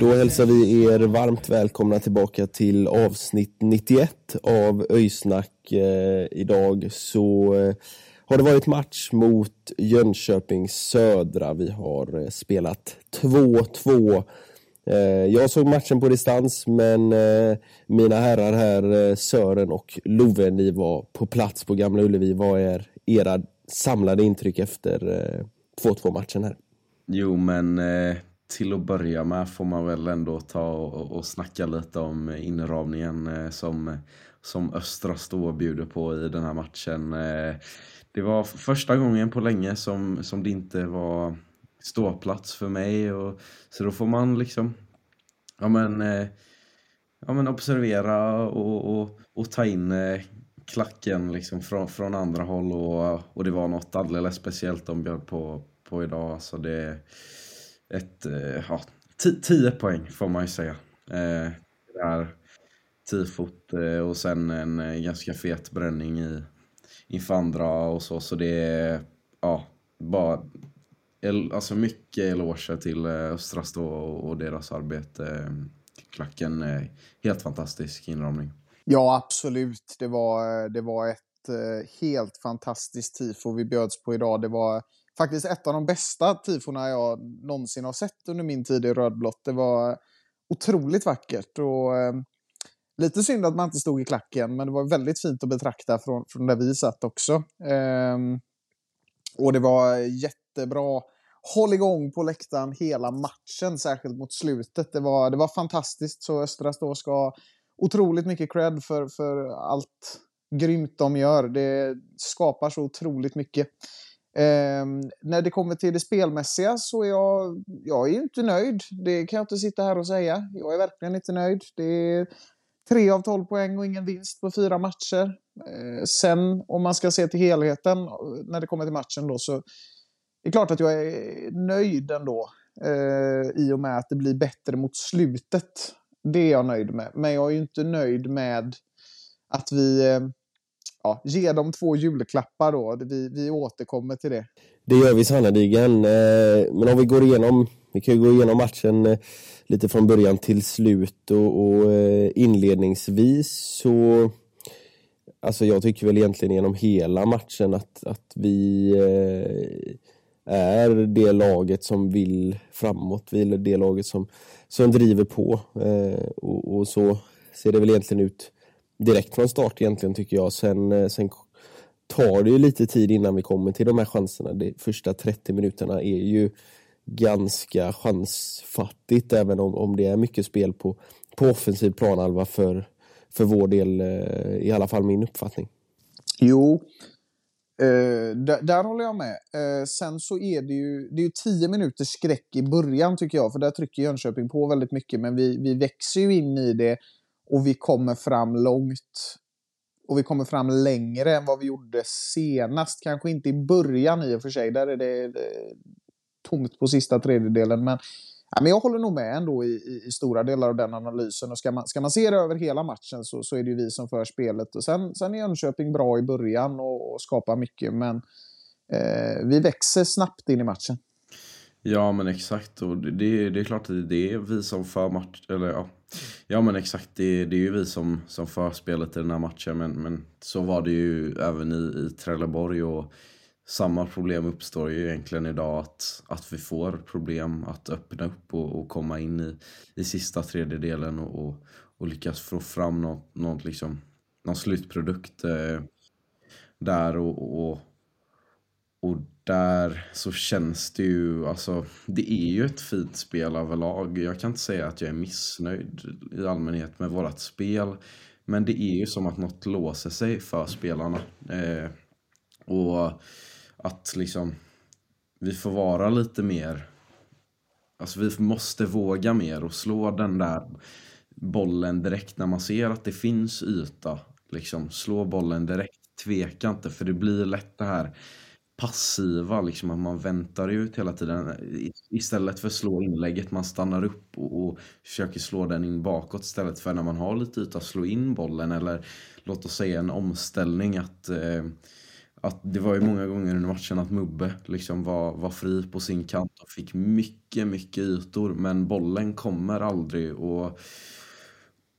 Då hälsar vi er varmt välkomna tillbaka till avsnitt 91 av Öysnack. Eh, idag så eh, har det varit match mot Jönköping Södra. Vi har eh, spelat 2-2. Jag såg matchen på distans men mina herrar här, Sören och Love, ni var på plats på Gamla Ullevi. Vad är era samlade intryck efter 2-2 matchen här? Jo, men till att börja med får man väl ändå ta och, och snacka lite om inramningen eh, som, som Östra Stå bjuder på i den här matchen. Eh, det var första gången på länge som, som det inte var ståplats för mig. Och, så då får man liksom ja, men, eh, ja, men observera och, och, och ta in klacken liksom från, från andra håll. Och, och det var något alldeles speciellt de bjöd på, på idag. Så det ett, eh, ja, 10 poäng får man ju säga. Eh, det här tifot eh, och sen en eh, ganska fet bränning i, inför andra och så. Så det är ja, bara el, alltså mycket eloge till Östra Stå och, deras arbete. Klacken, helt fantastisk inramning. Ja, absolut. Det var, det var ett helt fantastiskt tifo vi bjöds på idag. Det var faktiskt ett av de bästa tifona jag någonsin har sett under min tid i rödblått. Det var otroligt vackert och eh, lite synd att man inte stod i klacken, men det var väldigt fint att betrakta från, från där vi satt också. Eh, och det var jättebra håll igång på läktaren hela matchen, särskilt mot slutet. Det var, det var fantastiskt, så Östra Stå ska ha otroligt mycket cred för, för allt grymt de gör. Det skapar så otroligt mycket. Eh, när det kommer till det spelmässiga så är jag, jag är inte nöjd. Det kan jag inte sitta här och säga. Jag är verkligen inte nöjd. Det är tre av tolv poäng och ingen vinst på fyra matcher. Eh, sen om man ska se till helheten eh, när det kommer till matchen då så det är klart att jag är nöjd ändå. Eh, I och med att det blir bättre mot slutet. Det är jag nöjd med. Men jag är ju inte nöjd med att vi eh, ja, ge dem två julklappar då. Vi, vi återkommer till det. Det gör vi sannerligen. Eh, men om vi går igenom, vi kan ju gå igenom matchen eh, lite från början till slut och, och eh, inledningsvis så Alltså jag tycker väl egentligen genom hela matchen att, att vi eh, är det laget som vill framåt. Vi är det laget som, som driver på. Eh, och, och så ser det väl egentligen ut direkt från start egentligen tycker jag. Sen, eh, sen tar det ju lite tid innan vi kommer till de här chanserna. De första 30 minuterna är ju ganska chansfattigt även om, om det är mycket spel på, på offensiv planhalva för, för vår del, eh, i alla fall min uppfattning. Jo, eh, där, där håller jag med. Eh, sen så är det ju, det är ju tio minuters skräck i början tycker jag, för där trycker Jönköping på väldigt mycket, men vi, vi växer ju in i det och vi kommer fram långt. Och vi kommer fram längre än vad vi gjorde senast. Kanske inte i början i och för sig, där är det, det tomt på sista tredjedelen. Men, ja, men jag håller nog med ändå i, i, i stora delar av den analysen. Och ska man, ska man se det över hela matchen så, så är det ju vi som för spelet. Och sen, sen är Jönköping bra i början och, och skapar mycket, men eh, vi växer snabbt in i matchen. Ja men exakt och det, det, det är klart att det är vi som för match, eller ja. Ja men exakt, det, det är ju vi som, som för spelet i den här matchen men, men så var det ju även i, i Trelleborg och samma problem uppstår ju egentligen idag att, att vi får problem att öppna upp och, och komma in i, i sista tredjedelen och, och, och lyckas få fram något, något liksom, någon slutprodukt. Eh, där och, och, och där så känns det ju, alltså det är ju ett fint spel överlag. Jag kan inte säga att jag är missnöjd i allmänhet med vårat spel. Men det är ju som att något låser sig för spelarna. Eh, och att liksom vi får vara lite mer Alltså vi måste våga mer och slå den där bollen direkt när man ser att det finns yta. Liksom slå bollen direkt, tveka inte för det blir lätt det här passiva, liksom att man väntar ut hela tiden. Istället för att slå inlägget, man stannar upp och, och försöker slå den in bakåt istället för när man har lite yta, slå in bollen eller låt oss säga en omställning att eh, att det var ju många gånger under matchen att Mubbe liksom var, var fri på sin kant och fick mycket, mycket ytor men bollen kommer aldrig och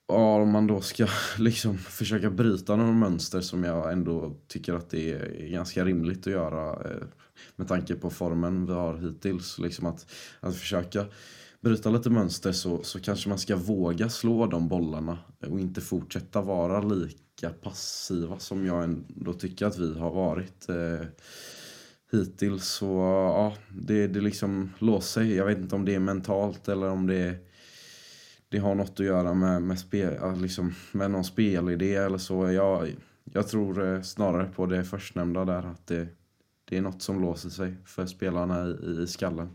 ja, om man då ska liksom försöka bryta några mönster som jag ändå tycker att det är ganska rimligt att göra eh, med tanke på formen vi har hittills. Liksom att, att försöka bryta lite mönster så, så kanske man ska våga slå de bollarna och inte fortsätta vara lika passiva som jag ändå tycker att vi har varit eh, hittills. Så ja, det, det liksom låser sig. Jag vet inte om det är mentalt eller om det är det har något att göra med, med, spel, liksom, med någon spelidé eller så. Jag, jag tror eh, snarare på det förstnämnda där, att det, det är något som låser sig för spelarna i, i skallen.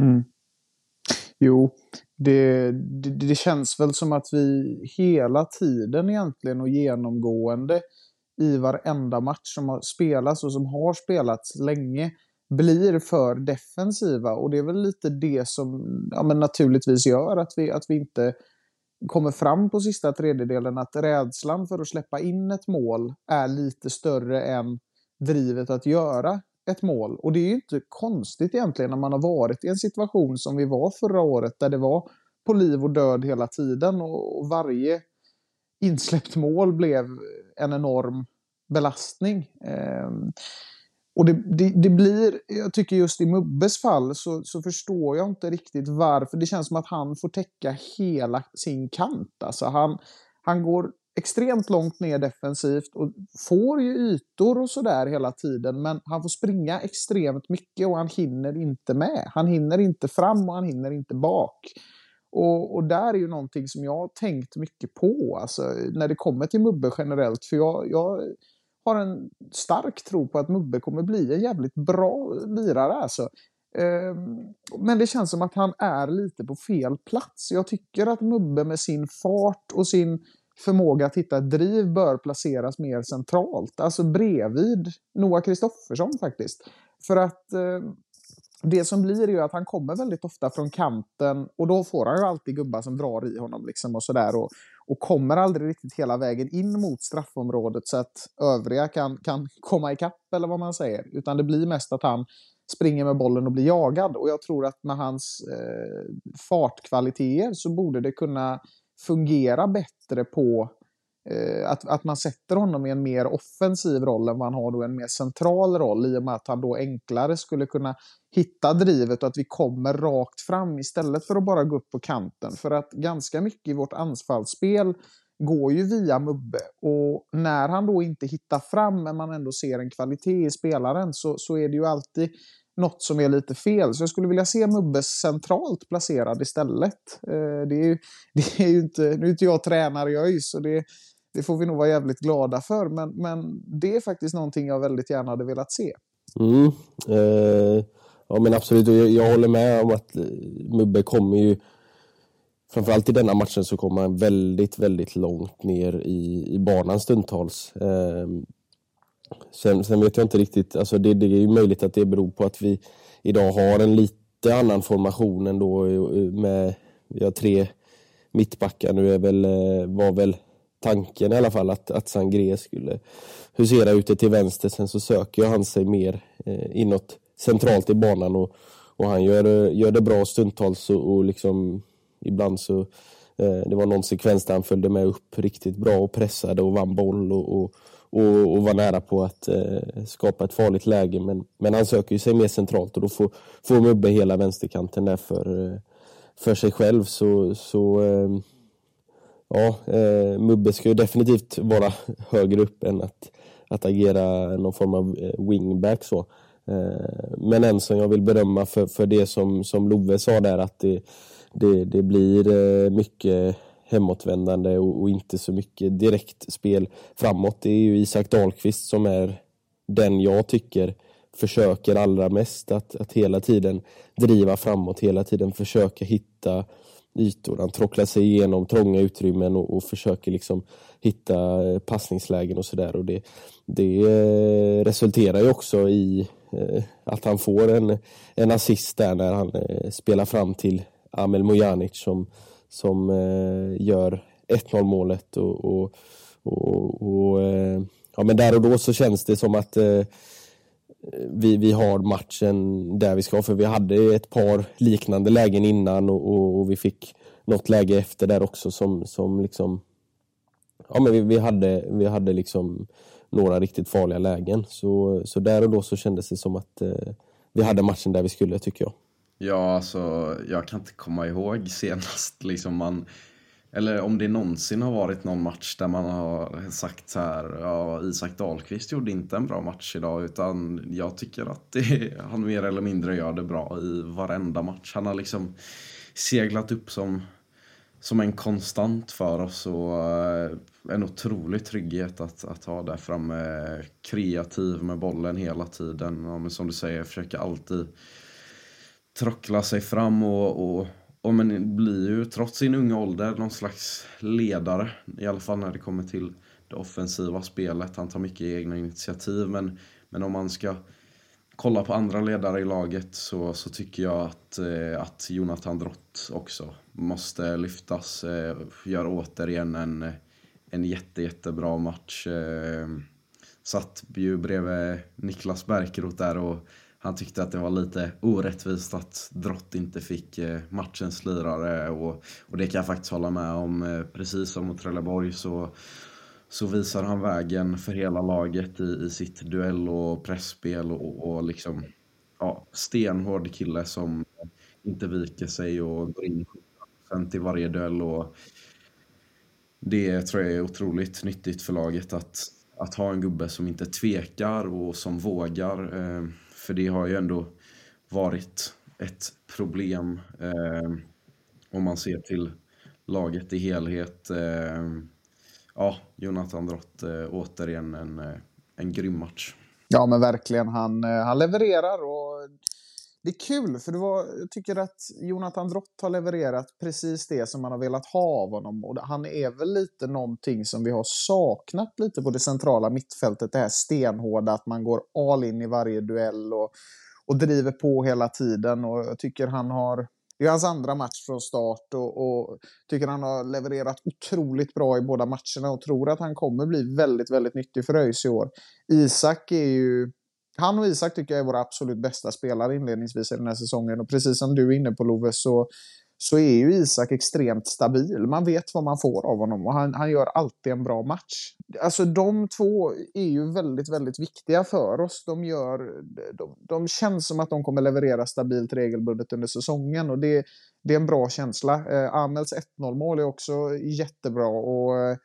Mm. Jo, det, det, det, känns väl som att vi hela tiden egentligen och genomgående i varenda match som har spelats och som har spelats länge blir för defensiva. Och det är väl lite det som ja, men naturligtvis gör att vi, att vi inte kommer fram på sista tredjedelen. Att rädslan för att släppa in ett mål är lite större än drivet att göra ett mål. Och det är ju inte konstigt egentligen när man har varit i en situation som vi var förra året där det var på liv och död hela tiden och varje insläppt mål blev en enorm belastning. Ehm, och det, det, det, blir, jag tycker just i Mubbes fall så, så förstår jag inte riktigt varför. Det känns som att han får täcka hela sin kant. Alltså han, han går extremt långt ner defensivt och får ju ytor och sådär hela tiden. Men han får springa extremt mycket och han hinner inte med. Han hinner inte fram och han hinner inte bak. Och, och där är ju någonting som jag har tänkt mycket på, alltså, när det kommer till Mubbe generellt. För jag, jag har en stark tro på att Mubbe kommer bli en jävligt bra lirare. Alltså. Ehm, men det känns som att han är lite på fel plats. Jag tycker att Mubbe med sin fart och sin förmåga att hitta ett driv bör placeras mer centralt. Alltså bredvid Noah Kristoffersson faktiskt. För att ehm, det som blir är ju att han kommer väldigt ofta från kanten och då får han ju alltid gubbar som drar i honom liksom och sådär. Och, och kommer aldrig riktigt hela vägen in mot straffområdet så att övriga kan, kan komma ikapp eller vad man säger. Utan det blir mest att han springer med bollen och blir jagad. Och jag tror att med hans eh, fartkvaliteter så borde det kunna fungera bättre på Eh, att, att man sätter honom i en mer offensiv roll än vad han har då en mer central roll i och med att han då enklare skulle kunna hitta drivet och att vi kommer rakt fram istället för att bara gå upp på kanten. För att ganska mycket i vårt anfallsspel går ju via Mubbe och när han då inte hittar fram men man ändå ser en kvalitet i spelaren så, så är det ju alltid något som är lite fel. Så jag skulle vilja se Mubbe centralt placerad istället. Eh, det är ju, det är ju inte, nu är inte jag tränare i ÖIS så det, det får vi nog vara jävligt glada för. Men, men det är faktiskt någonting jag väldigt gärna hade velat se. Mm. Eh, ja men absolut, jag, jag håller med om att eh, Mubbe kommer ju Framförallt i denna matchen så kommer han väldigt, väldigt långt ner i, i banan stundtals. Eh, Sen, sen, vet jag inte riktigt, alltså det, det är ju möjligt att det beror på att vi idag har en lite annan formation ändå eh, med, vi har tre mittbackar nu är väl, eh, var väl tanken i alla fall att, att Sangré skulle husera ute till vänster. Sen så söker han sig mer eh, inåt centralt i banan och, och han gör, eh, gör det bra stundtals och, och liksom ibland så eh, det var någon sekvens där han följde med upp riktigt bra och pressade och vann boll och, och, och, och var nära på att eh, skapa ett farligt läge. Men, men han söker sig mer centralt och då får, får Mubbe hela vänsterkanten där för, eh, för sig själv. Så, så eh, ja, eh, Mubbe ska ju definitivt vara högre upp än att, att agera någon form av eh, wingback. Så. Eh, men en som jag vill berömma för, för det som, som Love sa där att det, det, det blir eh, mycket hemåtvändande och, och, inte så mycket direkt spel framåt. Det är ju Isak Dahlqvist som är den jag tycker försöker allra mest att, att hela tiden driva framåt, hela tiden försöka hitta ytor. Han tråcklar sig igenom trånga utrymmen och, och försöker liksom hitta eh, passningslägen och sådär. Det, det eh, resulterar ju också i eh, att han får en, en assist där när han spelar fram till Amel Mojanic som, som gör 1-0 målet. Och, och, och, och, ja, men där och då så känns det som att vi, vi har matchen där vi ska. För vi hade ett par liknande lägen innan och, och, och vi fick något läge efter där också som, som liksom... Ja, men vi, vi hade, vi hade liksom några riktigt farliga lägen. Så, så där och då så kändes det som att eh, vi hade matchen där vi skulle, tycker jag. Ja, alltså jag kan inte komma ihåg senast liksom man eller om det någonsin har varit någon match där man har sagt så här, ja, Isak Dahlqvist gjorde inte en bra match idag utan jag tycker att det, han mer eller mindre gör det bra i varenda match. Han har liksom seglat upp som, som en konstant för oss och eh, en otrolig trygghet att, att ha där framme. Kreativ med bollen hela tiden. och som du säger, försöker alltid trockla sig fram och, och och men blir ju trots sin unga ålder någon slags ledare. I alla fall när det kommer till det offensiva spelet. Han tar mycket egna initiativ. Men, men om man ska kolla på andra ledare i laget så, så tycker jag att, eh, att Jonathan Drott också måste lyftas. Eh, gör återigen en, en jätte, jättebra match. Eh, satt ju bredvid Niklas Bärkroth där och han tyckte att det var lite orättvist att Drott inte fick eh, matchens lirare och, och det kan jag faktiskt hålla med om. Eh, precis som mot Trelleborg så, så visar han vägen för hela laget i, i sitt duell och pressspel och, och liksom ja, stenhård kille som inte viker sig och går in i varje duell. Och det tror jag är otroligt nyttigt för laget att, att ha en gubbe som inte tvekar och som vågar. Eh, för det har ju ändå varit ett problem eh, om man ser till laget i helhet. Eh, ja, Jonathan Drott eh, återigen en, eh, en grym match. Ja, men verkligen. Han, eh, han levererar och det är kul, för det var, jag tycker att Jonathan Drott har levererat precis det som man har velat ha av honom. Och han är väl lite någonting som vi har saknat lite på det centrala mittfältet. Det här stenhårda, att man går all in i varje duell och, och driver på hela tiden. Och jag tycker han har... Det är hans andra match från start och, och tycker han har levererat otroligt bra i båda matcherna och tror att han kommer bli väldigt, väldigt nyttig för ÖIS i år. Isak är ju han och Isak tycker jag är våra absolut bästa spelare inledningsvis i den här säsongen. Och precis som du är inne på Love så, så är ju Isak extremt stabil. Man vet vad man får av honom och han, han gör alltid en bra match. Alltså de två är ju väldigt, väldigt viktiga för oss. De, gör, de, de känns som att de kommer leverera stabilt regelbundet under säsongen och det, det är en bra känsla. Eh, Amels 1-0 mål är också jättebra och eh,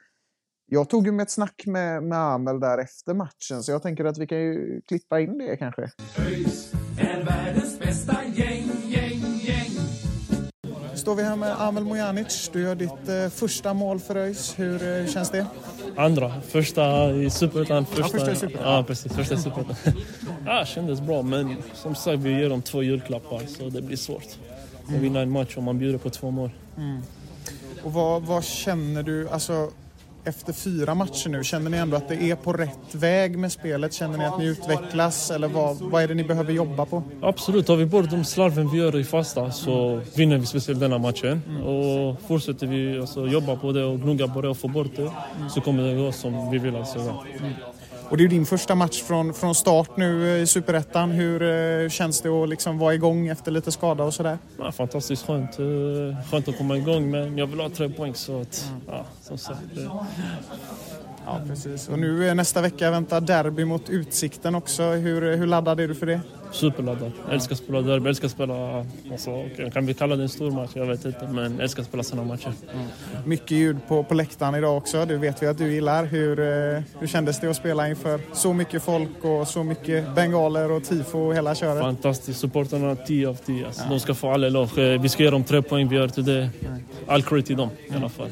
jag tog ju med ett snack med, med Amel där efter matchen, så jag tänker att vi kan ju klippa in det kanske. ÖIS är världens bästa gäng, gäng, gäng. Står vi här med Amel Mojanic. Du gör ditt eh, första mål för ÖIS. Hur eh, känns det? Andra. Första i Superettan. Första, ja, första i Superettan. Ja, precis. Första i Superettan. ja, kändes bra, men som sagt, vi ger dem två julklappar, så det blir svårt. Att mm. vinna en match om man bjuder på två mål. Mm. Och vad, vad känner du? Alltså efter fyra matcher nu, känner ni ändå att det är på rätt väg med spelet? Känner ni att ni utvecklas eller vad, vad är det ni behöver jobba på? Absolut, tar vi bort de slarven vi gör i fasta så vinner vi speciellt denna matchen. Mm. Och fortsätter vi alltså, jobba på det och gnugga på det och få bort det så kommer det gå som vi vill. Alltså. Mm. Och det är din första match från, från start nu eh, i Superettan. Hur uh, känns det att liksom vara igång efter lite skada och sådär? Ja, fantastiskt skönt. Uh, skönt att komma igång men jag vill ha tre poäng så att, mm. ja, som sagt. Ja, precis. Och nu eh, nästa vecka väntar derby mot Utsikten också. Hur, hur laddad är du för det? Superladdad. Jag älskar att spela derby, älskar att spela... Alltså, kan vi kalla det en stor match? Jag vet inte, men älskar att spela sådana matcher. Mycket ljud på, på läktaren idag också. Det vet vi att du gillar. Hur, eh, hur kändes det att spela inför så mycket folk och så mycket bengaler och tifo och hela köret? Fantastiskt. Supportrarna 10 av 10. Alltså, De ska få all eloge. Vi ska ge dem tre poäng. Vi gör till det. All credit till dem i alla fall.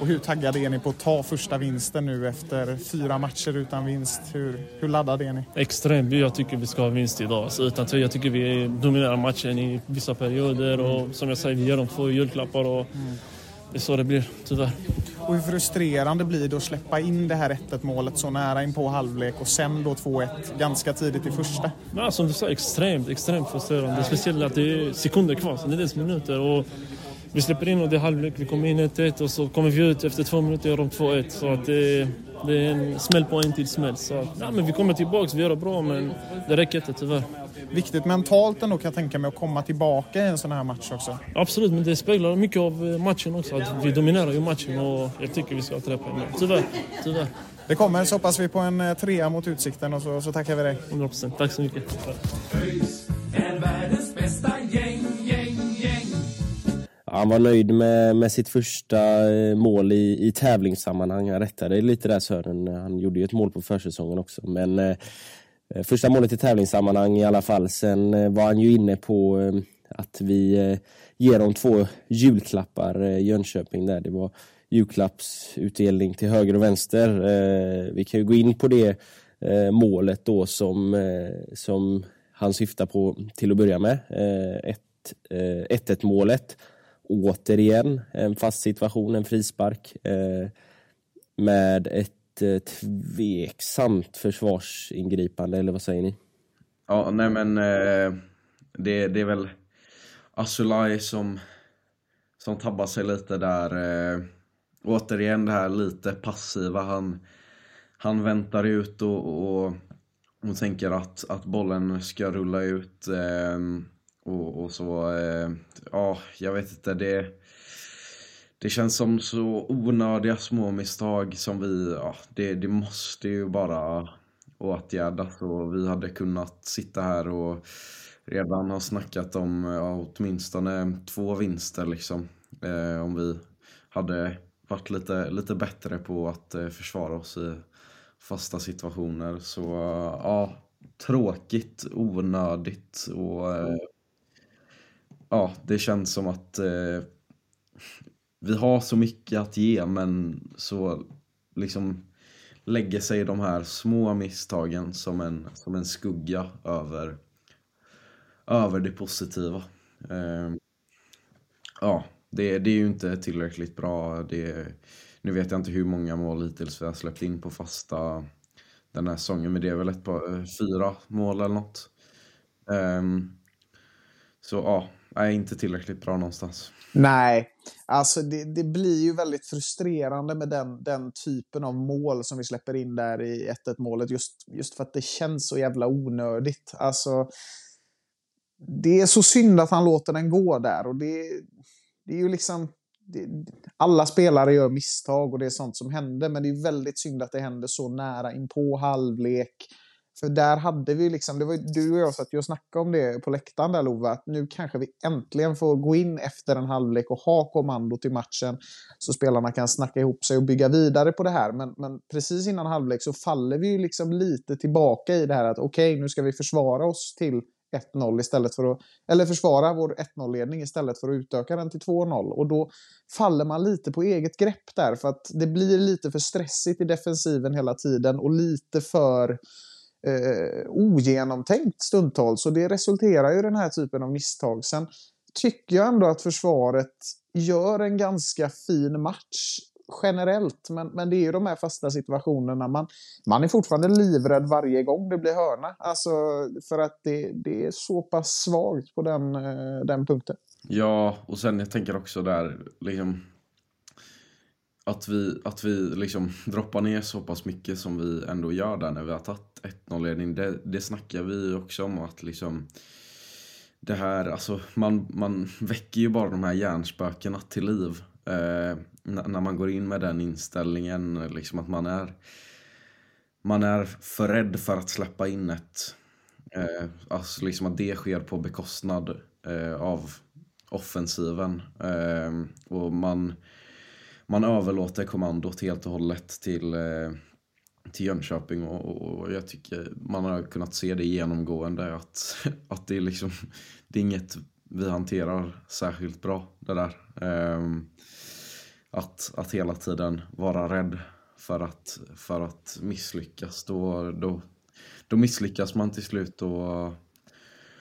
Och hur taggade är ni på att ta första vinsten nu efter fyra matcher utan vinst? Hur, hur laddade är ni? Extremt. Jag tycker vi ska ha vinst idag. Alltså, utan jag tycker vi dominerar matchen i vissa perioder. Och som jag säger, vi ger dem två julklappar. Och Det är så det blir, tyvärr. Och hur frustrerande blir det att släppa in det här 1-1 målet så nära in på halvlek och sen då 2-1 ganska tidigt i första? Ja, som du sa, extremt, extremt frustrerande. Speciellt att det är sekunder kvar, så det är minuter. Och vi släpper in och det är halvlek, vi kommer in 1-1 och så kommer vi ut efter två minuter och gör de 2-1. Så att det, det är en smäll på en till smäll. Så att, ja, men vi kommer tillbaka, vi gör det bra men det räcker inte tyvärr. Viktigt mentalt ändå kan jag tänka mig att komma tillbaka i en sån här match också. Absolut, men det speglar mycket av eh, matchen också. Att vi dominerar ju matchen och jag tycker vi ska ha tre poäng. Tyvärr, tyvärr. Det kommer, så hoppas vi på en eh, trea mot Utsikten och så, så tackar vi dig. 100%. Tack så mycket. Han var nöjd med, med sitt första eh, mål i, i tävlingssammanhang. Han rättade lite där Sören. Han gjorde ju ett mål på försäsongen också. Men eh, eh, första målet i tävlingssammanhang i alla fall. Sen eh, var han ju inne på eh, att vi eh, ger dem två julklappar, eh, Jönköping där. Det var julklappsutdelning till höger och vänster. Eh, vi kan ju gå in på det eh, målet då som, eh, som han syftar på till att börja med. Eh, ett, eh, 1-1 målet. Återigen en fast situation, en frispark. Eh, med ett eh, tveksamt försvarsingripande, eller vad säger ni? Ja, nej men eh, det, det är väl Asulaj som, som tabbar sig lite där. Eh, återigen det här lite passiva. Han, han väntar ut och, och, och tänker att, att bollen ska rulla ut. Eh, och, och så, eh, ja, jag vet inte. Det, det känns som så onödiga små misstag som vi, ja, det, det måste ju bara åtgärdas och vi hade kunnat sitta här och redan ha snackat om ja, åtminstone två vinster liksom. Eh, om vi hade varit lite, lite bättre på att eh, försvara oss i fasta situationer. Så eh, ja, tråkigt, onödigt och eh, ja, det känns som att eh, vi har så mycket att ge men så liksom lägger sig de här små misstagen som en, som en skugga över, över det positiva. Eh, ja, det, det är ju inte tillräckligt bra. Det, nu vet jag inte hur många mål hittills vi har släppt in på fasta den här säsongen, men det är väl ett par, eh, fyra mål eller något. Ehm, så ja, nej, inte tillräckligt bra någonstans. Nej, alltså det, det blir ju väldigt frustrerande med den, den typen av mål som vi släpper in där i 1-1 målet. Just, just för att det känns så jävla onödigt. Alltså, det är så synd att han låter den gå där. Och det, det är ju liksom... Det, alla spelare gör misstag och det är sånt som händer. Men det är väldigt synd att det händer så nära in på halvlek. För där hade vi liksom, det var ju du och jag satt ju och snackade om det på läktaren där Love, att nu kanske vi äntligen får gå in efter en halvlek och ha kommando till matchen. Så spelarna kan snacka ihop sig och bygga vidare på det här. Men, men precis innan halvlek så faller vi ju liksom lite tillbaka i det här att okej, okay, nu ska vi försvara oss till 1-0 istället för att, eller försvara vår 1-0-ledning istället för att utöka den till 2-0. Och då faller man lite på eget grepp där för att det blir lite för stressigt i defensiven hela tiden och lite för eh, ogenomtänkt stundtals. Så det resulterar ju i den här typen av misstag. Sen tycker jag ändå att försvaret gör en ganska fin match generellt. Men, men det är ju de här fasta situationerna. Man, man är fortfarande livrädd varje gång det blir hörna. Alltså, för att det, det är så pass svagt på den, eh, den punkten. Ja, och sen jag tänker också där liksom att vi, att vi liksom droppar ner så pass mycket som vi ändå gör där när vi har tagit 1-0-ledning. Det, det snackar vi också om att liksom det här, alltså man, man väcker ju bara de här hjärnspökena till liv. Eh, när man går in med den inställningen, liksom att man är man är för rädd för att släppa in ett eh, alltså liksom att det sker på bekostnad eh, av offensiven eh, och man man överlåter kommandot helt och hållet till eh, till Jönköping och, och, jag tycker man har kunnat se det genomgående att, att det är liksom det är inget vi hanterar särskilt bra det där. Ehm, att, att hela tiden vara rädd för att, för att misslyckas. Då, då, då misslyckas man till slut och,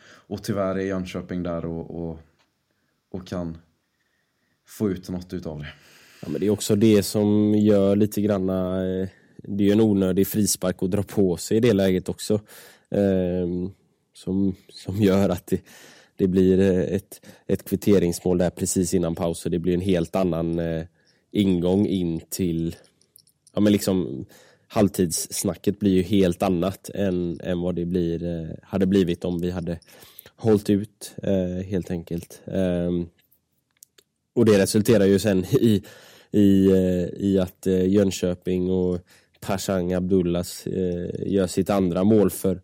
och tyvärr är Jönköping där och, och, och kan få ut något utav det. Ja, men det är också det som gör lite granna eh, det är ju en onödig frispark att dra på sig i det läget också. Eh, som, som gör att det, det blir eh, ett, ett kvitteringsmål där precis innan paus och det blir en helt annan eh, ingång in till ja men liksom halvtidssnacket blir ju helt annat än, än vad det blir, eh, hade blivit om vi hade hållit ut eh, helt enkelt. Eh, och det resulterar ju sen i, i, eh, i att eh, Jönköping och Pashang Abdullas eh, gör sitt andra mål för,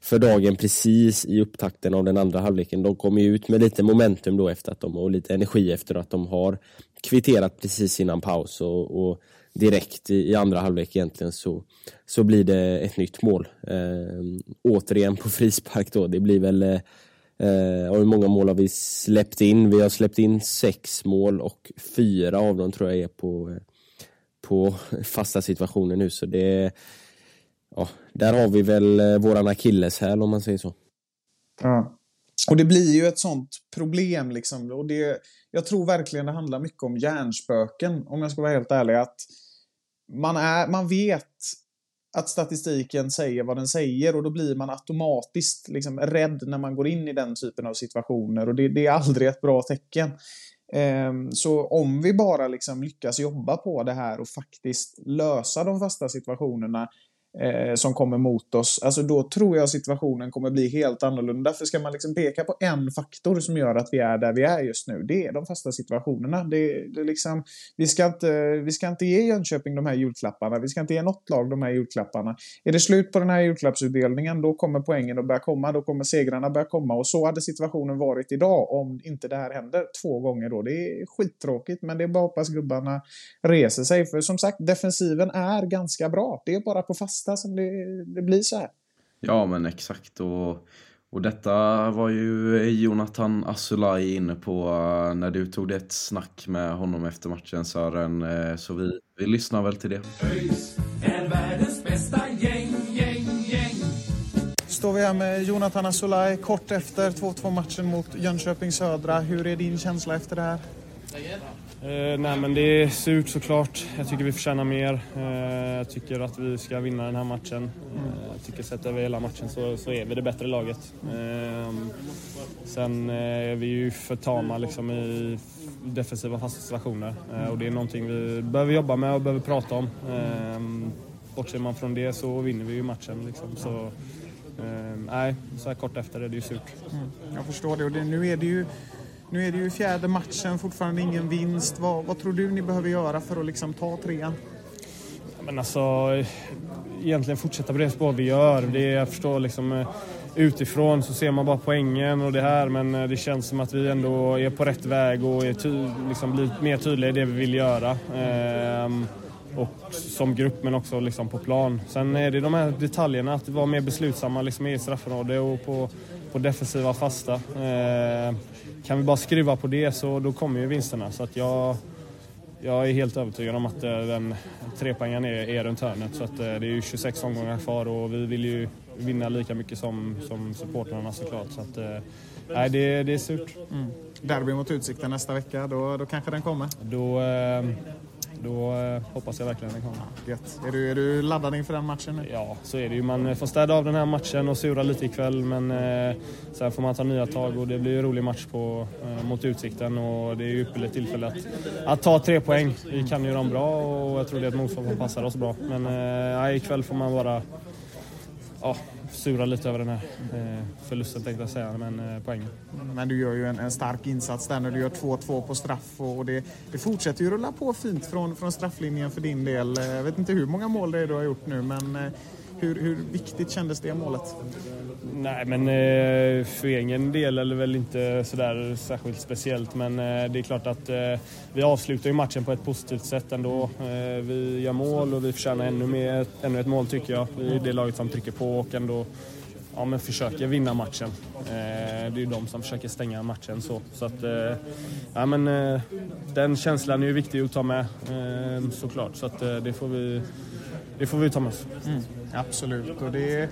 för dagen precis i upptakten av den andra halvleken. De kommer ju ut med lite momentum då efter att de och lite energi efter att de har kvitterat precis innan paus och, och direkt i, i, andra halvlek egentligen så, så blir det ett nytt mål. Eh, återigen på frispark då. Det blir väl eh, Eh, hur många mål har vi släppt in? Vi har släppt in sex mål och fyra av dem tror jag är på eh, på fasta situationer nu så det ja, där har vi väl eh, våran akilleshäl om man säger så. Ja. Och det blir ju ett sånt problem liksom. Och det, jag tror verkligen det handlar mycket om hjärnspöken om jag ska vara helt ärlig. Att man, är, man vet att statistiken säger vad den säger och då blir man automatiskt liksom rädd när man går in i den typen av situationer och det, det är aldrig ett bra tecken. Ehm, så om vi bara liksom lyckas jobba på det här och faktiskt lösa de fasta situationerna eh, som kommer mot oss, alltså då tror jag situationen kommer bli helt annorlunda. För ska man liksom peka på en faktor som gör att vi är där vi är just nu, det är de fasta situationerna. Det, det liksom, vi, ska inte, vi ska inte ge Jönköping de här julklapparna, vi ska inte ge något lag de här julklapparna. Är det slut på den här julklappsutdelningen, då kommer poängen att börja komma, då kommer segrarna börja komma. Och så hade situationen varit idag om inte det här händer två gånger då. Det är skittråkigt, men det är bara att hoppas gubbarna reser sig. För som sagt, defensiven är ganska bra. Det är bara på fasta bästa som det, det blir så här. Ja, men exakt. Och, och detta var ju Jonathan Asulaj inne på uh, när du tog ett snack med honom efter matchen Sören. Uh, så vi, vi lyssnar väl till det. ÖIS är världens bästa gäng, gäng, gäng. Står vi här med Jonathan Asulaj kort efter 2-2 matchen mot Jönköping Södra. Hur är din känsla efter det här? Eh, nej men det är surt såklart. Jag tycker vi förtjänar mer. Eh, jag tycker att vi ska vinna den här matchen. Eh, jag tycker sett över hela matchen så, så är vi det bättre laget. Eh, sen eh, är vi ju för tama liksom, i defensiva fasta situationer eh, och det är någonting vi behöver jobba med och behöver prata om. Eh, bortser man från det så vinner vi ju matchen. Liksom. Så, ehm, nej, så här kort efter är det ju surt. Mm, jag förstår det och det, nu är det ju nu är det ju fjärde matchen, fortfarande ingen vinst. Vad, vad tror du ni behöver göra för att liksom ta trean? Men alltså, egentligen fortsätta på det spår vi gör. Det jag förstår liksom eh, utifrån så ser man bara poängen och det här men eh, det känns som att vi ändå är på rätt väg och är ty liksom blir mer tydliga i det vi vill göra. Ehm, och som grupp men också liksom på plan. Sen är det de här detaljerna, att vara mer beslutsamma liksom i straffområdet och på, på defensiva fasta. Ehm, kan vi bara skruva på det så då kommer ju vinsterna. Så att jag, jag är helt övertygad om att eh, den trepoängaren är, är runt hörnet. Så att eh, det är ju 26 omgångar kvar och vi vill ju vinna lika mycket som, som supportrarna såklart. Så att, eh, nej, det, det är surt. Mm. Derby mot Utsikten nästa vecka, då, då kanske den kommer? Då, då eh, hoppas jag verkligen den kommer. Gött. Är du, är du laddad inför den matchen nu? Ja, så är det ju. Man får städa av den här matchen och sura lite ikväll men eh, sen får man ta nya tag och det blir en rolig match på, eh, mot Utsikten och det är ju ypperligt tillfälle att, att ta tre poäng. Vi kan ju dem bra och jag tror det är ett motstånd som passar oss bra. Men eh, ikväll får man bara ja, sura lite över den här eh, förlusten tänkte jag säga, men eh, poängen. Men du gör ju en, en, stark insats där när du gör 2-2 på straff och, det, det, fortsätter ju rulla på fint från, från strafflinjen för din del. Eh, jag vet inte hur många mål det är du har gjort nu men eh, hur, hur viktigt kändes det målet? Nej, men eh, för egen del är det väl inte sådär särskilt speciellt. Men eh, det är klart att eh, vi avslutar ju matchen på ett positivt sätt ändå. Vi gör mål och vi förtjänar ännu, mer, ännu ett mål tycker jag. Vi är det laget som trycker på och ändå ja, men försöker vinna matchen. Det är ju de som försöker stänga matchen. Så, så att, ja, men, den känslan är ju viktig att ta med såklart. Så att, det, får vi, det får vi ta med oss. Mm. Absolut. Och det, är,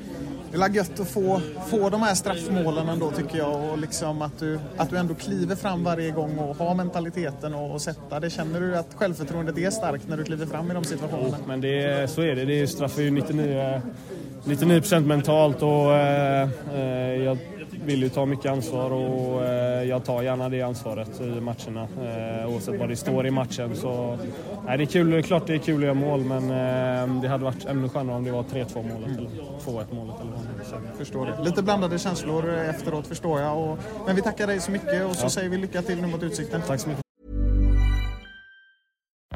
det är gött att få, få de här straffmålen ändå tycker jag. Och liksom att, du, att du ändå kliver fram varje gång och har mentaliteten och, och sätta det. Känner du att självförtroendet är starkt när du kliver fram i de situationerna? Oh, men det, så är det. det är straff är ju 99, 99 mentalt och eh, eh, jag vill ju ta mycket ansvar och eh, jag tar gärna det ansvaret i matcherna eh, oavsett vad det står i matchen. Så, nej, det är kul, det är klart det är kul att göra mål men eh, det hade varit ännu skönare om det var 3-2 målet eller 2-1 målet. Eller vad förstår det. Lite blandade känslor efteråt förstår jag. Och, men vi tackar dig så mycket och så ja. säger vi lycka till nu mot Utsikten. Tack så mycket.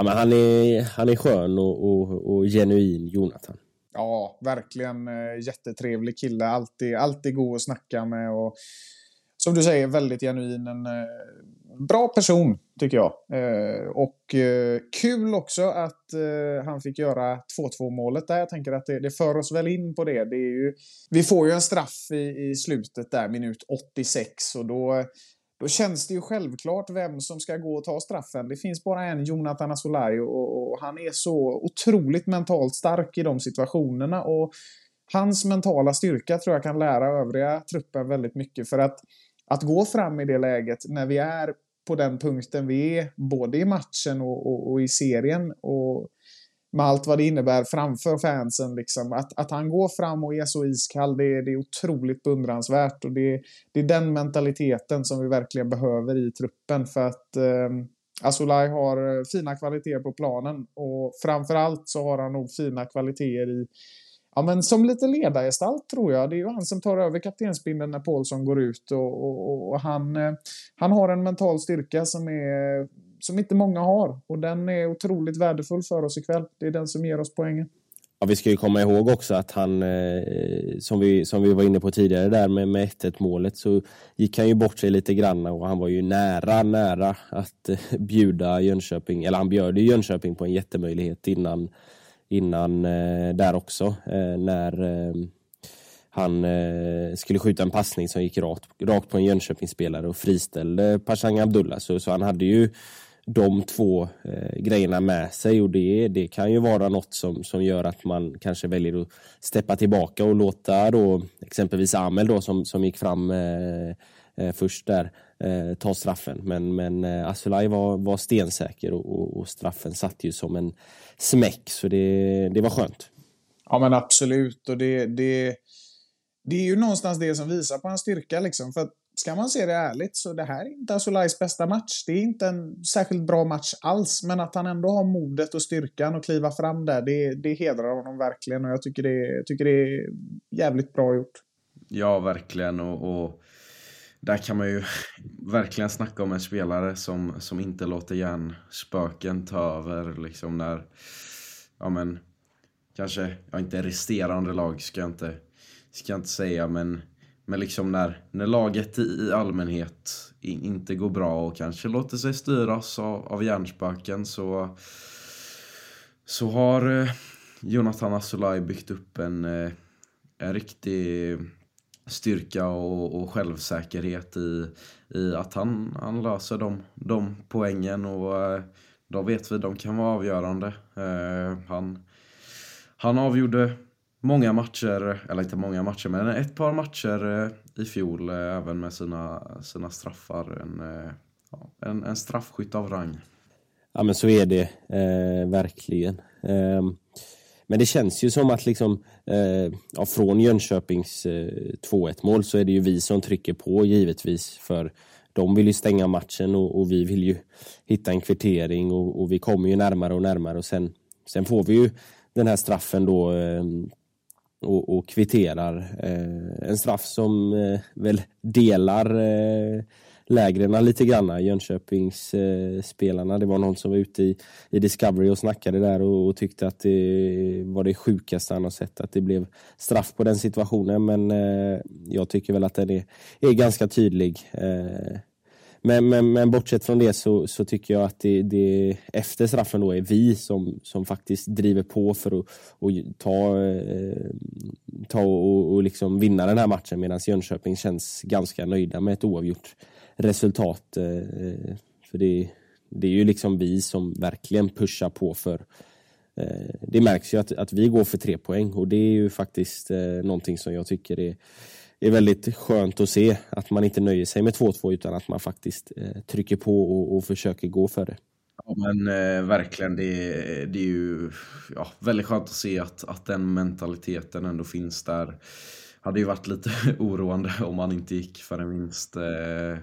Ja, men han, är, han är skön och, och, och genuin, Jonathan. Ja, verkligen eh, jättetrevlig kille. Alltid, alltid god att snacka med. Och, som du säger, väldigt genuin. En eh, bra person, tycker jag. Eh, och kul också att han fick göra 2-2 målet där. Jag tänker att det, det för oss väl in på det. det är ju, vi får ju en straff i, i slutet där, minut 86. Och då då känns det ju självklart vem som ska gå och ta straffen. Det finns bara en, Jonathan Asolaj, och, och, han är så otroligt mentalt stark i de situationerna. Och hans mentala styrka tror jag kan lära övriga truppen väldigt mycket. För att, att gå fram i det läget när vi är på den punkten vi är, både i matchen och, och, och i serien, och med allt vad det innebär framför fansen. Liksom. Att, att han går fram och är så iskall, det är, det är otroligt beundransvärt. Och det, det är den mentaliteten som vi verkligen behöver i truppen. För att ehm, eh, Asolaj har fina kvaliteter på planen och framförallt så har han nog fina kvaliteter i Ja, men som lite ledargestalt tror jag. Det är ju han som tar över kaptensbindeln när Paulsson går ut och, och, och han, eh, han har en mental styrka som är som inte många har. Och den är otroligt värdefull för oss ikväll. Det är den som ger oss poängen. Ja, vi ska ju komma ihåg också att han, eh, som, vi, som vi var inne på tidigare där med, med 1-1 målet, så gick han ju bort sig lite grann och han var ju nära, nära att eh, bjuda Jönköping, eller han bjöd ju Jönköping på en jättemöjlighet innan, innan eh, där också, eh, när eh, han eh, skulle skjuta en passning som gick rakt, rakt på en Jönköpingsspelare och friställde Pashang Abdullah. Så, så han hade ju de två eh, grejerna med sig och det, det kan ju vara något som, som gör att man kanske väljer att steppa tillbaka och låta då exempelvis Amel då som, som gick fram eh, eh, först där eh, ta straffen. Men, men eh, Asulaj var, var stensäker och, och, och, straffen satt ju som en smäck så det, det var skönt. Ja men absolut och det, det, det är ju någonstans det som visar på hans styrka liksom. För att ska man se det ärligt så det här är inte Asolais bästa match. Det är inte en särskilt bra match alls, men att han ändå har modet och styrkan att kliva fram där, det, det hedrar honom verkligen och jag tycker det, tycker det är jävligt bra gjort. Ja, verkligen och, och där kan man ju verkligen snacka om en spelare som, som inte låter hjärnspöken ta över liksom när, ja men, kanske, ja inte resterande lag ska jag inte, ska jag inte säga men, men liksom när, när laget i allmänhet inte går bra och kanske låter sig styras av, av hjärnspöken så, så har eh, Jonathan Asolaj byggt upp en, eh, en riktig styrka och, och självsäkerhet i, i att han, han löser de, de poängen och eh, då vet vi de kan vara avgörande. Eh, han, han avgjorde många matcher, eller inte många matcher, men ett par matcher eh, i fjol eh, även med sina, sina straffar. En, eh, en, en straffskytt av rang. Ja men så är det eh, verkligen. Eh, men det känns ju som att liksom, eh, ja, från Jönköpings eh, 2-1 mål så är det ju vi som trycker på givetvis. För de vill ju stänga matchen och, och vi vill ju hitta en kvittering och, och, vi kommer ju närmare och närmare och sen, sen får vi ju den här straffen då eh, och, och kvitterar. Eh, en straff som eh, väl delar eh, lägren lite grann, Jönköpings eh, spelarna. Det var någon som var ute i, i Discovery och snackade där och, och, tyckte att det var det sjukaste han har sett, att det blev straff på den situationen. Men eh, jag tycker väl att den är, är ganska tydlig. Eh, men, men, men bortsett från det så, så tycker jag att det, det, efter straffen då är vi som, som faktiskt driver på för att och ta, eh, ta och, och liksom vinna den här matchen medan Jönköping känns ganska nöjda med ett oavgjort resultat. Eh, eh, för det, det är ju liksom vi som verkligen pushar på för eh, det märks ju att, att vi går för tre poäng och det är ju faktiskt eh, någonting som jag tycker är, det är väldigt skönt att se. Att man inte nöjer sig med 2-2 utan att man faktiskt eh, trycker på och, och försöker gå för det. Ja, men eh, verkligen, det, det är ju ja, väldigt skönt att se att, att den mentaliteten ändå finns där hade ju varit lite oroande om man inte gick för en vinst. Eh,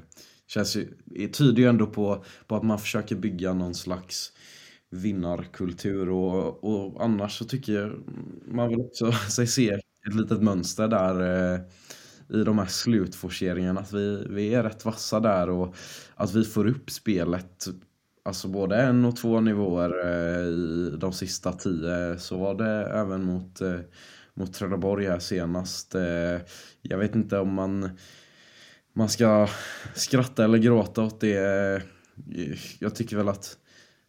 känns ju, det tyder ju ändå på, på att man försöker bygga någon slags vinnarkultur och, och annars så tycker jag mm, man vill också sig se ett litet mönster där eh, i de här slutforceringarna. Att vi, vi är rätt vassa där och att vi får upp spelet Alltså både en och två nivåer eh, i de sista tio så var det även mot eh, mot Trelleborg här senast. Eh, jag vet inte om man, man ska skratta eller gråta åt det. Jag tycker väl att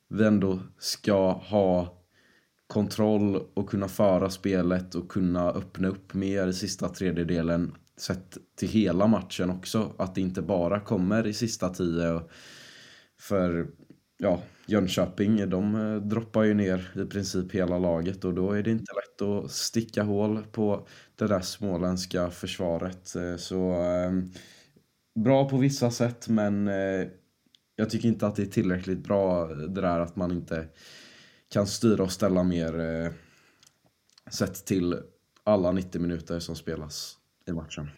vi ändå ska ha kontroll och kunna föra spelet och kunna öppna upp mer i sista tredjedelen sett till hela matchen också. Att det inte bara kommer i sista tio. För ja, Jönköping, de eh, droppar ju ner i princip hela laget och då är det inte lätt att sticka hål på det där småländska försvaret. Eh, så ehm, bra på vissa sätt men eh, jag tycker inte att det är tillräckligt bra det där att man inte kan styra och ställa mer sett till alla 90 minuter som spelas i matchen.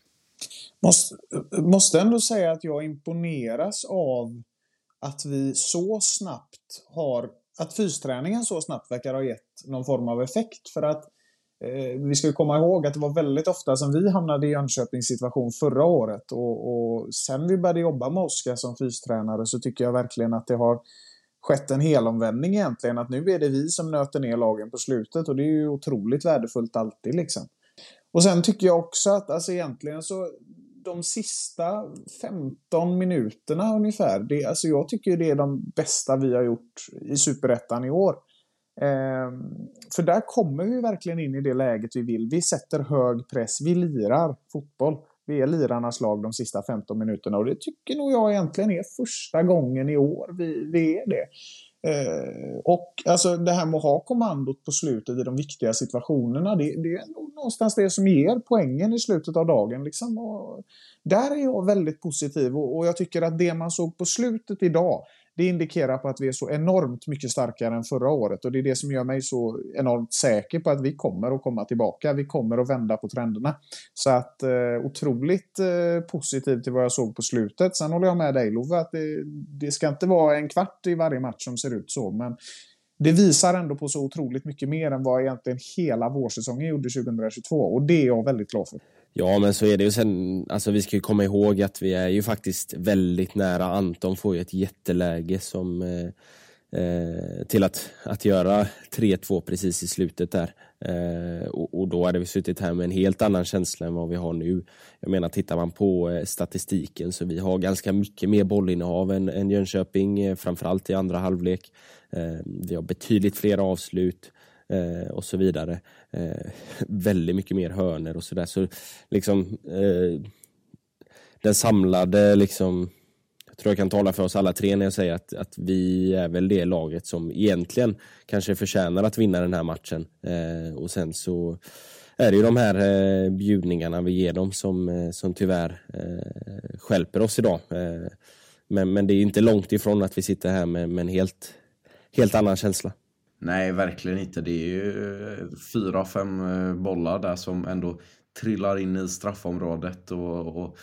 Måste, måste ändå säga att jag imponeras av att vi så snabbt har, att fysträningen så snabbt verkar ha gett någon form av effekt. För att eh, vi ska komma ihåg att det var väldigt ofta som vi hamnade i Jönköpings situation förra året. Och, och sen vi började jobba med Oskar som fystränare så tycker jag verkligen att det har skett en helomvändning egentligen. Att nu är det vi som nöter ner lagen på slutet och det är ju otroligt värdefullt alltid liksom. Och sen tycker jag också att alltså egentligen så de sista 15 minuterna ungefär, det, alltså jag tycker det är de bästa vi har gjort i Superettan i år. Ehm, för där kommer vi verkligen in i det läget vi vill. Vi sätter hög press, vi lirar fotboll. Vi är lirarnas lag de sista 15 minuterna och det tycker nog jag egentligen är första gången i år vi, vi är det. Eh, och alltså det här med att ha kommandot på slutet i de viktiga situationerna, det, det är nog någonstans det som ger poängen i slutet av dagen. Liksom. Och där är jag väldigt positiv och, och jag tycker att det man såg på slutet idag, det indikerar på att vi är så enormt mycket starkare än förra året och det är det som gör mig så enormt säker på att vi kommer att komma tillbaka. Vi kommer att vända på trenderna. Så att eh, otroligt eh, positivt till vad jag såg på slutet. Sen håller jag med dig Love att det, det ska inte vara en kvart i varje match som ser ut så, men det visar ändå på så otroligt mycket mer än vad egentligen hela vårsäsongen gjorde 2022 och det är jag väldigt glad för. Ja, men så är det ju sen. Alltså, vi ska ju komma ihåg att vi är ju faktiskt väldigt nära. Anton får ju ett jätteläge som eh, eh till att, att göra 3-2 precis i slutet där. Eh, och, och, då hade vi suttit här med en helt annan känsla än vad vi har nu. Jag menar, tittar man på eh, statistiken så vi har ganska mycket mer bollinnehav än, än Jönköping, eh, framförallt i andra halvlek. Eh, vi har betydligt fler avslut eh, och så vidare. Eh, väldigt mycket mer hörner och sådär. Så liksom eh, den samlade liksom jag tror jag kan tala för oss alla tre när jag säger att, att vi är väl det laget som egentligen kanske förtjänar att vinna den här matchen. Eh, och sen så är det ju de här eh, bjudningarna vi ger dem som, eh, som tyvärr eh, skälper oss idag. Eh, men, men det är inte långt ifrån att vi sitter här med, med en helt, helt annan känsla. Nej, verkligen inte. Det är ju eh, fyra, fem eh, bollar där som ändå trillar in i straffområdet och, och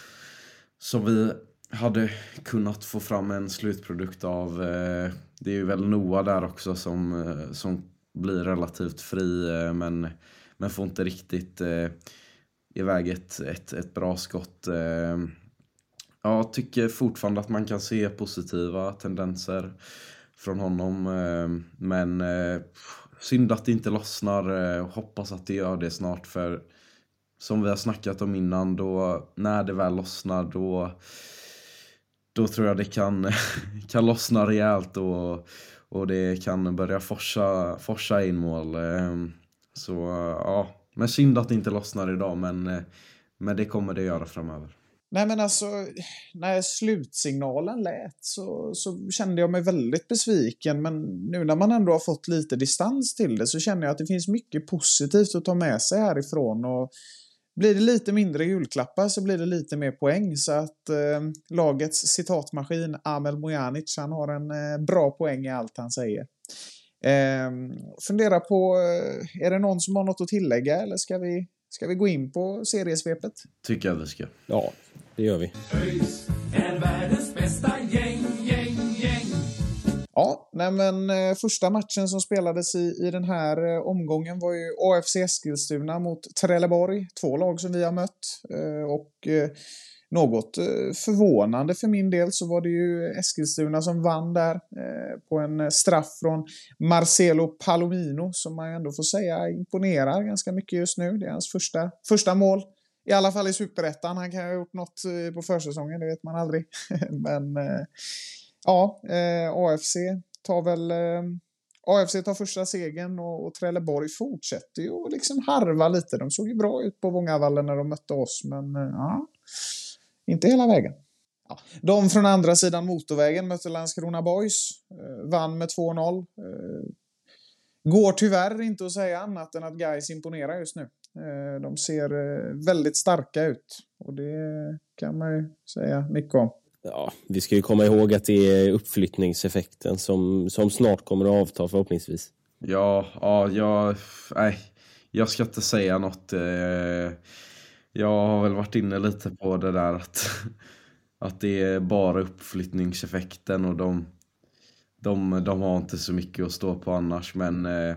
som vi hade kunnat få fram en slutprodukt av. Eh, det är ju väl Noah där också som, eh, som blir relativt fri men, men får inte riktigt iväg ett, ett, ett bra skott. Jag tycker fortfarande att man kan se positiva tendenser från honom. Eh, men eh, synd att det inte lossnar. Eh, hoppas att det gör det snart. För som vi har snackat om innan, då, när det väl lossnar då, då tror jag det kan, kan lossna rejält och, och det kan börja forsa, forsa in mål. Så ja, men synd att det inte lossnar idag men, men det kommer det göra framöver. Nej men alltså, när slutsignalen lät så, så kände jag mig väldigt besviken. Men nu när man ändå har fått lite distans till det så känner jag att det finns mycket positivt att ta med sig härifrån. Och blir det lite mindre julklappar så blir det lite mer poäng. Så att eh, lagets citatmaskin Amel Mojanic, han har en eh, bra poäng i allt han säger. Eh, fundera på, eh, är det någon som har något att tillägga eller ska vi Ska vi gå in på seriesvepet? Tycker jag vi ska. Ja, det gör vi. ÖIS är världens bästa gäng, gäng, gäng. Ja, nej men eh, första matchen som spelades i, i den här eh, omgången var ju AFC Eskilstuna mot Trelleborg. Två lag som vi har mött. Eh, och något eh, förvånande för min del så var det ju Eskilstuna som vann där eh, på en eh, straff från Marcelo Palomino som man ändå får säga imponerar ganska mycket just nu. Det är hans första, första mål. I alla fall i superettan. Han kan ha gjort något eh, på försäsongen, det vet man aldrig. Men ja, AFC tar väl AFC tar första segern och, och Trelleborg fortsätter ju att liksom harva lite. De såg ju bra ut på Vångavallen när de mötte oss, men ja. Inte hela vägen. Ja. De från andra sidan motorvägen mötte Landskrona Boys. Eh, vann med 2-0. Eh, går tyvärr inte att säga annat än att guys imponerar just nu. Eh, de ser eh, väldigt starka ut. Och det kan man ju säga mycket om. Ja, vi ska ju komma ihåg att det är uppflyttningseffekten som, som snart kommer att avta förhoppningsvis. Ja, ja, jag, nej, jag ska inte säga något. Eh, jag har väl varit inne lite på det där att, att det är bara uppflyttningseffekten och de, de, de har inte så mycket att stå på annars. Men, eh,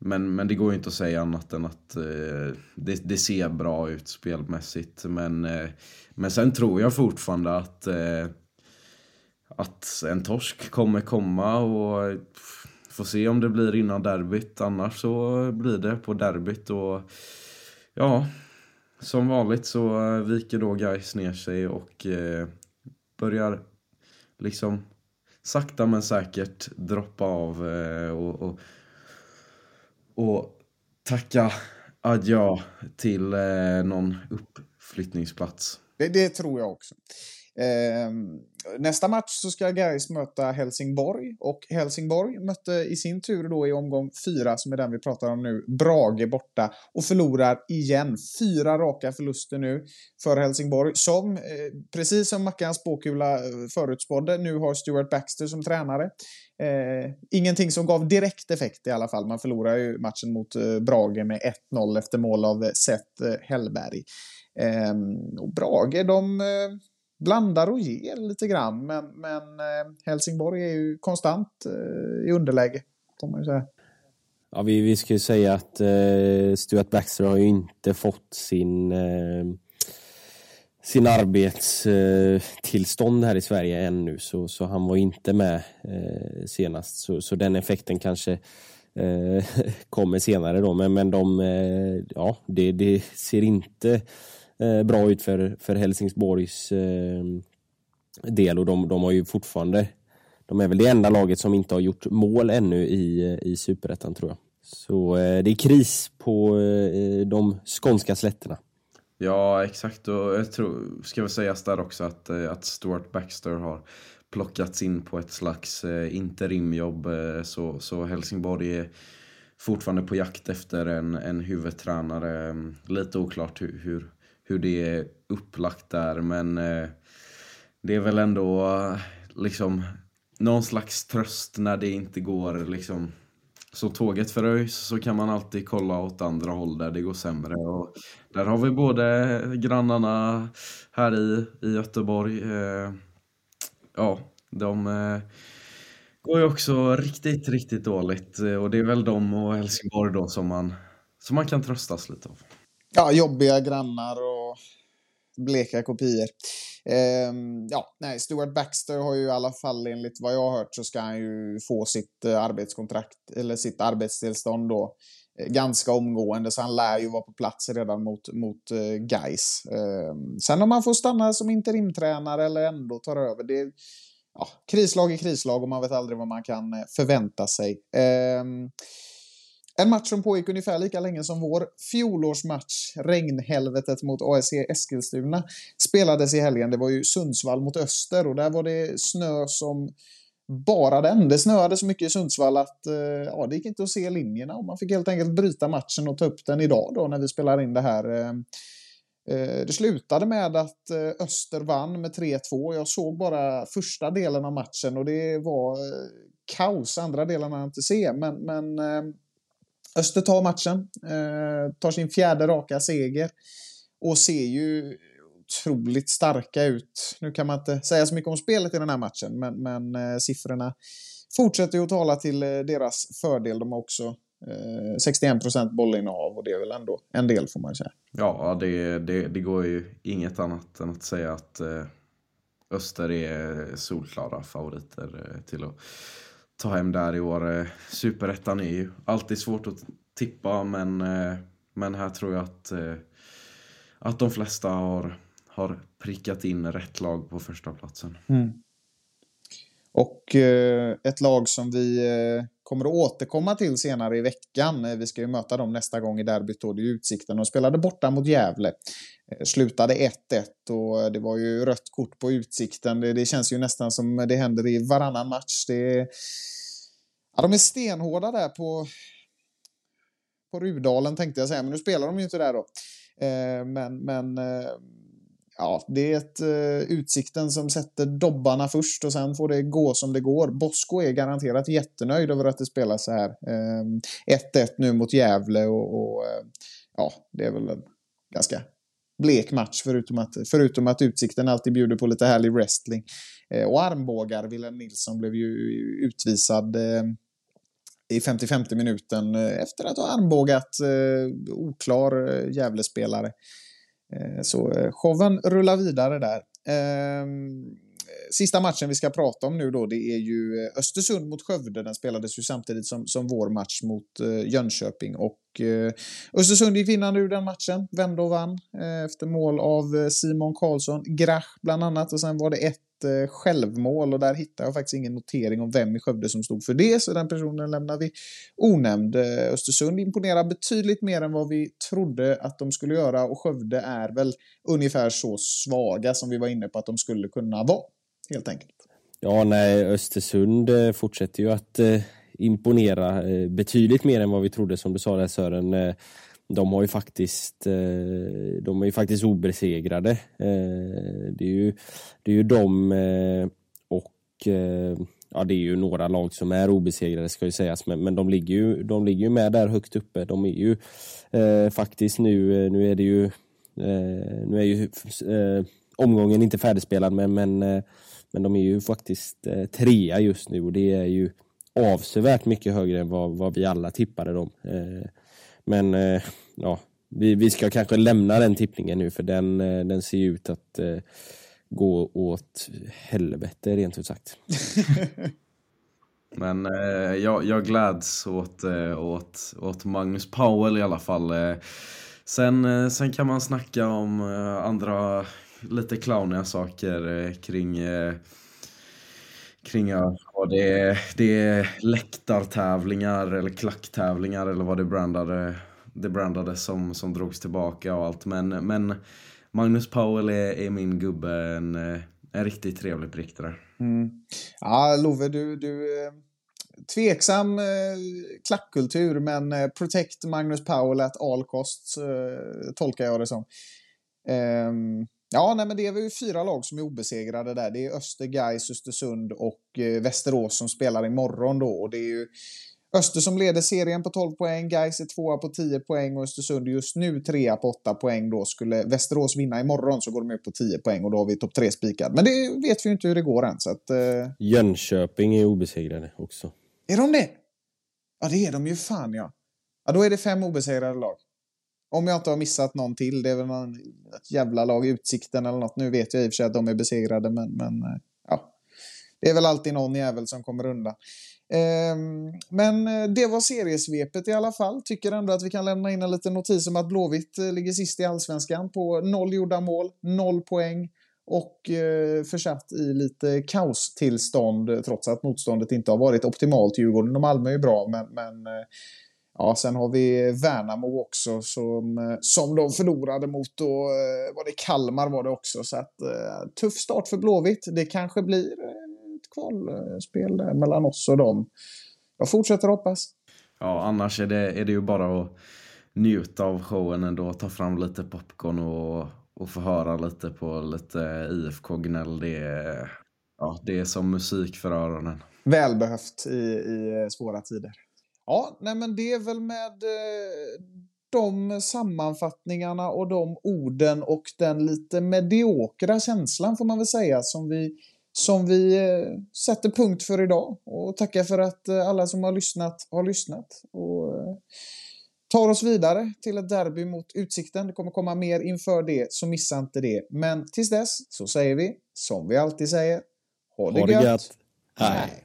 men, men det går ju inte att säga annat än att eh, det, det ser bra ut spelmässigt. Men, eh, men sen tror jag fortfarande att, att en torsk kommer komma och får se om det blir innan derbyt. Annars så blir det på derbyt. Och ja, som vanligt så eh, viker då Gais ner sig och eh, börjar liksom sakta men säkert droppa av eh, och, och, och tacka adjö till eh, någon uppflyttningsplats. Det, det tror jag också. Eh, nästa match så ska Gais möta Helsingborg och Helsingborg mötte i sin tur då i omgång fyra, som är den vi pratar om nu, Brage borta och förlorar igen. Fyra raka förluster nu för Helsingborg som, eh, precis som Mackans spåkula eh, förutspådde, nu har Stuart Baxter som tränare. Eh, ingenting som gav direkt effekt i alla fall. Man förlorar ju matchen mot eh, Brage med 1-0 efter mål av eh, Seth eh, Hellberg. Eh, och Brage, de blandar och ger lite grann. Men, men eh, Helsingborg är ju konstant eh, i underläge, man ju säga. Ja, vi, vi ska ju säga att eh, Stuart Baxter har ju inte fått sin eh, sin arbetstillstånd eh, här i Sverige ännu så, så han var inte med eh, senast så, så den effekten kanske eh, kommer senare då men, men de, eh, ja det, det ser inte eh, Eh, bra ut för, för Helsingborgs eh, del och de, de har ju fortfarande de är väl det enda laget som inte har gjort mål ännu i, eh, i Superettan tror jag. Så eh, det är kris på eh, de skånska slätterna. Ja, exakt. Och jag tror, ska väl sägas där också att, att Stuart Baxter har plockats in på ett slags eh, interimjobb. Eh, så, så Helsingborg är fortfarande på jakt efter en, en huvudtränare. Lite oklart hur, hur, hur det är upplagt där, men eh, det är väl ändå liksom någon slags tröst när det inte går liksom så tåget föröjs så kan man alltid kolla åt andra håll där det går sämre. Och där har vi både grannarna här i, i Göteborg. Eh, ja, de eh, går ju också riktigt, riktigt dåligt. Och det är väl de och Helsingborg då som man, som man kan tröstas lite av. Ja, jobbiga grannar och bleka kopior. Eh, ja, nej, Stuart Baxter har ju i alla fall enligt vad jag har hört så ska han ju få sitt eh, arbetskontrakt eller sitt arbetstillstånd då eh, ganska omgående så han lär ju vara på plats redan mot, mot uh, Guys. Uh, sen om han får stanna som interimtränare eller ändå tar över, det ja, krislag i krislag och man vet aldrig vad man kan förvänta sig. Uh, en match som pågick ungefär lika länge som vår fjolårsmatch, regnhelvetet mot ASC Eskilstuna, spelades i helgen. Det var ju Sundsvall mot Öster och där var det snö som bara den. Det snöade så mycket i Sundsvall att eh, ja, det gick inte att se linjerna och man fick helt enkelt bryta matchen och ta upp den idag då när vi spelar in det här. Eh, eh det slutade med att eh, Öster vann med 3-2. Jag såg bara första delen av matchen och det var eh, kaos. Andra delen hann jag inte se, men, men Öster tar matchen, eh, tar sin fjärde raka seger och ser ju otroligt starka ut. Nu kan man inte säga så mycket om spelet i den här matchen, men, men eh, siffrorna fortsätter ju att tala till eh, deras fördel. De har också eh, 61 procent bollinnehav och det är väl ändå en del får man säga. Ja, det, det, det går ju inget annat än att säga att eh, Öster är solklara favoriter eh, till att ta hem där i år. Eh, superettan är ju alltid svårt att tippa men, eh, men här tror jag att, eh, att de flesta har, har prickat in rätt lag på första platsen. Mm. Och eh, ett lag som vi eh, kommer att återkomma till senare i veckan. Eh, vi ska ju möta dem nästa gång i derbyt då. Det är Utsikten. De spelade borta mot Gävle. Eh, slutade 1-1 och eh, det var ju rött kort på Utsikten. Det, det, känns ju nästan som det händer i varannan match. Det, ja, de är stenhårda där på, på Rudalen tänkte jag säga, men nu spelar de ju inte där då. Eh, men men eh, ja, det är ett uh, Utsikten som sätter dobbarna först och sen får det gå som det går. Bosko är garanterat jättenöjd över att det spelas så här. Eh, 1-1 nu mot Gävle och, och eh, ja, det är väl en ganska blek match förutom att, förutom att Utsikten alltid bjuder på lite härlig wrestling. och armbågar, Wilhelm Nilsson blev ju utvisad i 55 minuten efter att ha armbågat eh, oklar eh, Gävlespelare. Eh, Eh, så eh, showen rullar vidare där. Ehm, sista matchen vi ska prata om nu då, det är ju eh, Östersund mot Skövde. Den spelades ju samtidigt som, som vår match mot Jönköping och Östersund gick vinnande ur den matchen, vände och vann efter mål av Simon Karlsson, Grach bland annat och sen var det ett eh, självmål och där hittar jag faktiskt ingen notering om vem i Skövde som stod för det, så den personen lämnar vi onämnd. Eh, Östersund imponerar betydligt mer än vad vi trodde att de skulle göra och Skövde är väl ungefär så svaga som vi var inne på att de skulle kunna vara, helt enkelt. Ja, nej, Östersund eh, fortsätter ju att eh, imponera eh, betydligt mer än vad vi trodde, som du sa där Sören. Eh, de har ju faktiskt, eh, de är ju faktiskt obesegrade. Eh, det är ju, det är ju de eh, och ja, det är ju några lag som är obesegrade ska ju sägas, men, men de, ligger ju, de ligger ju med där högt uppe. De är ju eh, faktiskt nu, nu är det ju, eh, nu är ju eh, omgången inte färdigspelad, men, men, men de är ju faktiskt trea just nu och det är ju avsevärt mycket högre än vad, vad vi alla tippade dem. Eh, men eh, ja, vi, vi ska kanske lämna den tippningen nu för den, eh, den ser ut att eh, gå åt helvete rent ut sagt. Men eh, jag, jag gläds åt, eh, åt, åt Magnus Powell i alla fall. Eh. Sen, eh, sen kan man snacka om andra lite clowniga saker kring kring ja, det, är, det är läktartävlingar eller klacktävlingar eller vad det brandade, det brandade som, som drogs tillbaka och allt. Men, men Magnus Powell är, är min gubbe, en, en riktigt trevlig prick där. Mm. Ja, Love, du, du eh, tveksam eh, klackkultur, men eh, protect Magnus Powell at all costs, eh, tolkar jag det som. Ehm, ja, nej, men det är väl fyra lag som är obesegrade där. Det är Öster, Gais, Östersund och eh, Västerås som spelar imorgon då. Och det är ju Öster som leder serien på 12 poäng, Gais är tvåa på 10 poäng och Östersund just nu trea på 8 poäng. Då skulle Västerås vinna imorgon så går de upp på 10 poäng och då har vi topp 3 spikad. Men det vet vi ju inte hur det går än. Så att, eh... Jönköping är obesegrade också. Är de det? Ja, det är de ju fan ja. Ja, då är det fem obesegrade lag. Om jag inte har missat någon till. Det är väl någon, jävla lag, Utsikten eller något. Nu vet jag i och för sig att de är besegrade, men, men eh, ja. Det är väl alltid någon jävel som kommer undan. Ehm, men eh, det var seriesvepet i alla fall. Tycker ändå att vi kan lämna in en liten notis om att Blåvitt eh, ligger sist i allsvenskan på noll gjorda mål, noll poäng och eh, försatt i lite kaostillstånd trots att motståndet inte har varit optimalt. Djurgården och Malmö är bra, men, men eh, ja, sen har vi Värnamo också som, eh, som de förlorade mot. Och, eh, var det Kalmar var det också. Så att, eh, tuff start för Blåvitt. Det kanske blir ett kvalspel där mellan oss och dem. Jag fortsätter hoppas. Ja, annars är det, är det ju bara att njuta av showen ändå. Ta fram lite popcorn och, och få höra lite på lite IFK-gnäll. Det är, ja, det är som musik för öronen. Välbehövt i, i svåra tider. Ja, nej men det är väl med eh, de sammanfattningarna och de orden och den lite mediokra känslan får man väl säga som vi, som vi eh, sätter punkt för idag. Och tackar för att eh, alla som har lyssnat har lyssnat. Och tar oss vidare till ett derby mot Utsikten. Det kommer komma mer inför det, så missa inte det. Men tills dess så säger vi, som vi alltid säger, ha det, Ha det gött. gött. Hej.